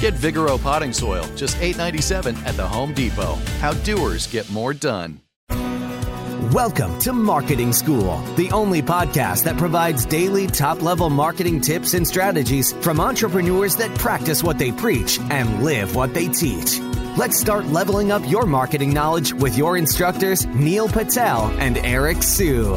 Get Vigoro potting soil, just $8.97 at the Home Depot. How doers get more done. Welcome to Marketing School, the only podcast that provides daily top level marketing tips and strategies from entrepreneurs that practice what they preach and live what they teach. Let's start leveling up your marketing knowledge with your instructors, Neil Patel and Eric Siu.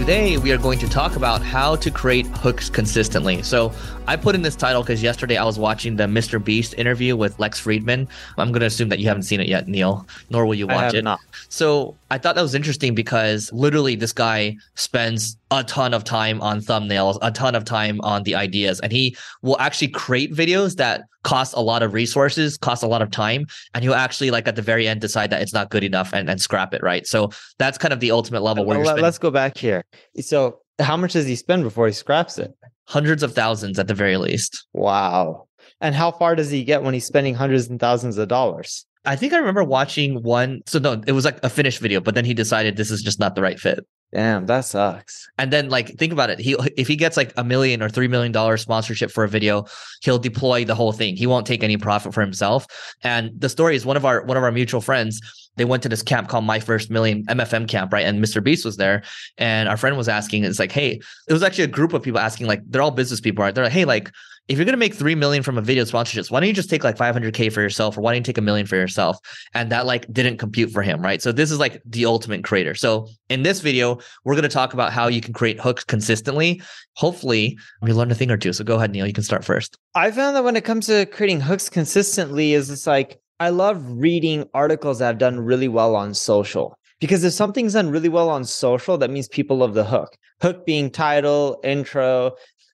Today, we are going to talk about how to create hooks consistently. So, I put in this title because yesterday I was watching the Mr. Beast interview with Lex Fridman. I'm going to assume that you haven't seen it yet, Neil, nor will you watch it. Not. So, I thought that was interesting because literally this guy spends a ton of time on thumbnails, a ton of time on the ideas, and he will actually create videos that cost a lot of resources, cost a lot of time, and he'll actually like at the very end decide that it's not good enough and, and scrap it, right? So that's kind of the ultimate level where Well, let's go back here. So, how much does he spend before he scraps it? hundreds of thousands at the very least. Wow. And how far does he get when he's spending hundreds and thousands of dollars? I think I remember watching one. So no, it was like a finished video, but then he decided this is just not the right fit. Damn, that sucks. And then like think about it. He if he gets like a million or three million dollar sponsorship for a video, he'll deploy the whole thing. He won't take any profit for himself. And the story is one of our one of our mutual friends. They went to this camp called My First Million MFM camp, right? And Mr. Beast was there. And our friend was asking, it's like, hey, it was actually a group of people asking, like, they're all business people, right? They're like, hey, like, if you're gonna make three million from a video sponsorships, why don't you just take like 500k for yourself, or why don't you take a million for yourself? And that like didn't compute for him, right? So this is like the ultimate creator. So in this video, we're gonna talk about how you can create hooks consistently. Hopefully, you learn a thing or two. So go ahead, Neil. You can start first. I found that when it comes to creating hooks consistently, is it's like I love reading articles that have done really well on social. Because if something's done really well on social, that means people love the hook. Hook being title, intro.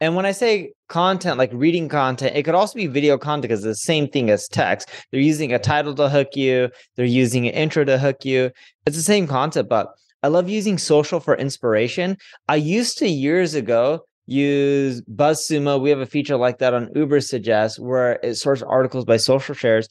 And when I say content, like reading content, it could also be video content because it's the same thing as text. They're using a title to hook you, they're using an intro to hook you. It's the same concept, but I love using social for inspiration. I used to years ago use BuzzSumo. We have a feature like that on UberSuggest where it sorts articles by social shares,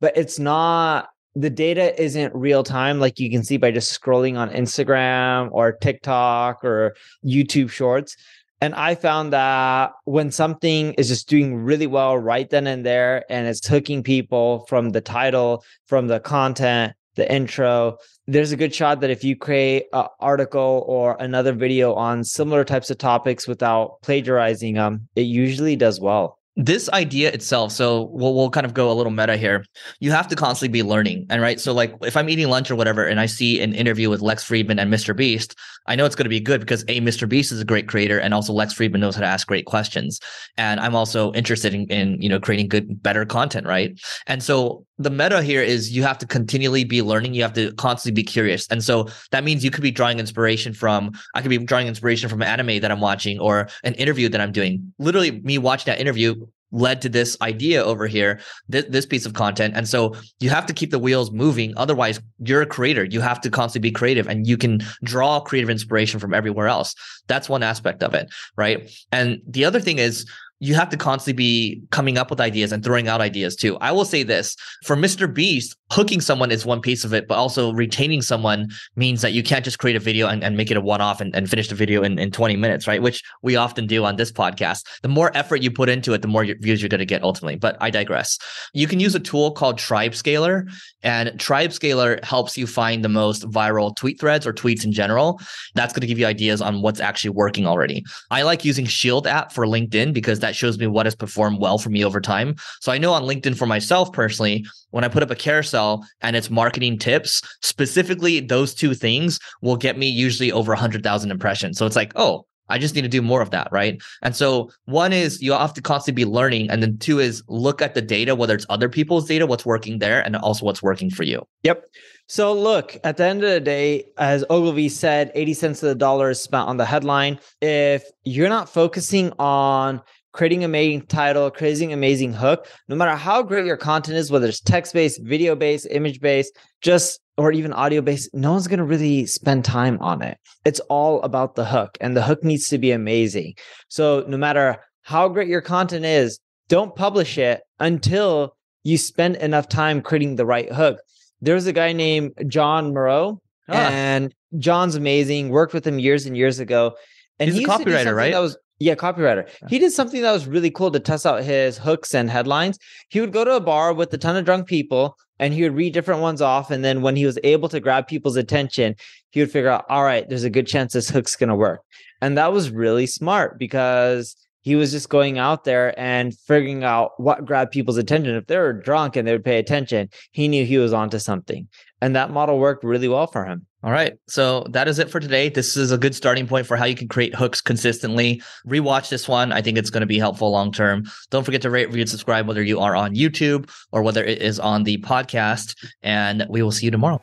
but it's not the data isn't real time like you can see by just scrolling on Instagram or TikTok or YouTube Shorts. And I found that when something is just doing really well right then and there, and it's hooking people from the title, from the content, the intro, there's a good shot that if you create an article or another video on similar types of topics without plagiarizing them, it usually does well. This idea itself so we'll, we'll kind of go a little meta here. You have to constantly be learning and right so like if i'm eating lunch or whatever and i see an interview with lex fridman and mr beast i know it's going to be good because a mr beast is a great creator and also lex fridman knows how to ask great questions and i'm also interested in, in you know creating good better content right? And so the meta here is you have to continually be learning you have to constantly be curious and so that means you could be drawing inspiration from i could be drawing inspiration from an anime that i'm watching or an interview that i'm doing. Literally me watching that interview led to this idea over here, this, this piece of content. And so you have to keep the wheels moving. Otherwise, you're a creator. You have to constantly be creative and you can draw creative inspiration from everywhere else. That's one aspect of it. Right. And the other thing is, you have to constantly be coming up with ideas and throwing out ideas too. I will say this for Mr. Beast, hooking someone is one piece of it, but also retaining someone means that you can't just create a video and, and make it a one off and, and finish the video in, in 20 minutes, right? Which we often do on this podcast. The more effort you put into it, the more views you're going to get ultimately. But I digress. You can use a tool called Tribescaler, and Tribescaler helps you find the most viral tweet threads or tweets in general. That's going to give you ideas on what's actually working already. I like using Shield app for LinkedIn because that shows me what has performed well for me over time. So I know on LinkedIn for myself personally, when I put up a carousel and it's marketing tips, specifically those two things will get me usually over 100,000 impressions. So it's like, oh, I just need to do more of that, right? And so one is you have to constantly be learning, and then two is look at the data, whether it's other people's data, what's working there, and also what's working for you. Yep. So look, at the end of the day, as Ogilvy said, 80 cents of the dollar is spent on the headline. If you're not focusing on creating amazing title, creating an amazing hook, no matter how great your content is, whether it's text based, video based, image based, just or even audio based, no one's going to really spend time on it. It's all about the hook, and the hook needs to be amazing. So no matter how great your content is, don't publish it until you spend enough time creating the right hook. There's a guy named Jon Morrow, ah. and John's amazing. Worked with him years and years ago. And he's he a copywriter, right? That was yeah, copywriter. He did something that was really cool to test out his hooks and headlines. He would go to a bar with a ton of drunk people and he would read different ones off. And then when he was able to grab people's attention, he would figure out, all right, there's a good chance this hook's going to work. And that was really smart because he was just going out there and figuring out what grabbed people's attention. If they were drunk and they would pay attention, he knew he was onto something. And that model worked really well for him. All right. So that is it for today. This is a good starting point for how you can create hooks consistently. Rewatch this one. I think it's going to be helpful long term. Don't forget to rate, review, and subscribe, whether you are on YouTube or whether it is on the podcast. And we will see you tomorrow.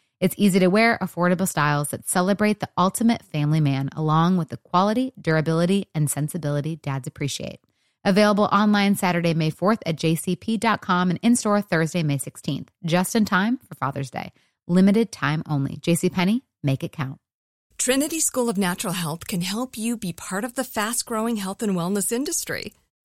It's easy to wear, affordable styles that celebrate the ultimate family man, along with the quality, durability, and sensibility dads appreciate. Available online Saturday, May 4th at jcp.com and in store Thursday, May 16th, just in time for Father's Day. Limited time only. JCPenney, make it count. Trinity School of Natural Health can help you be part of the fast growing health and wellness industry.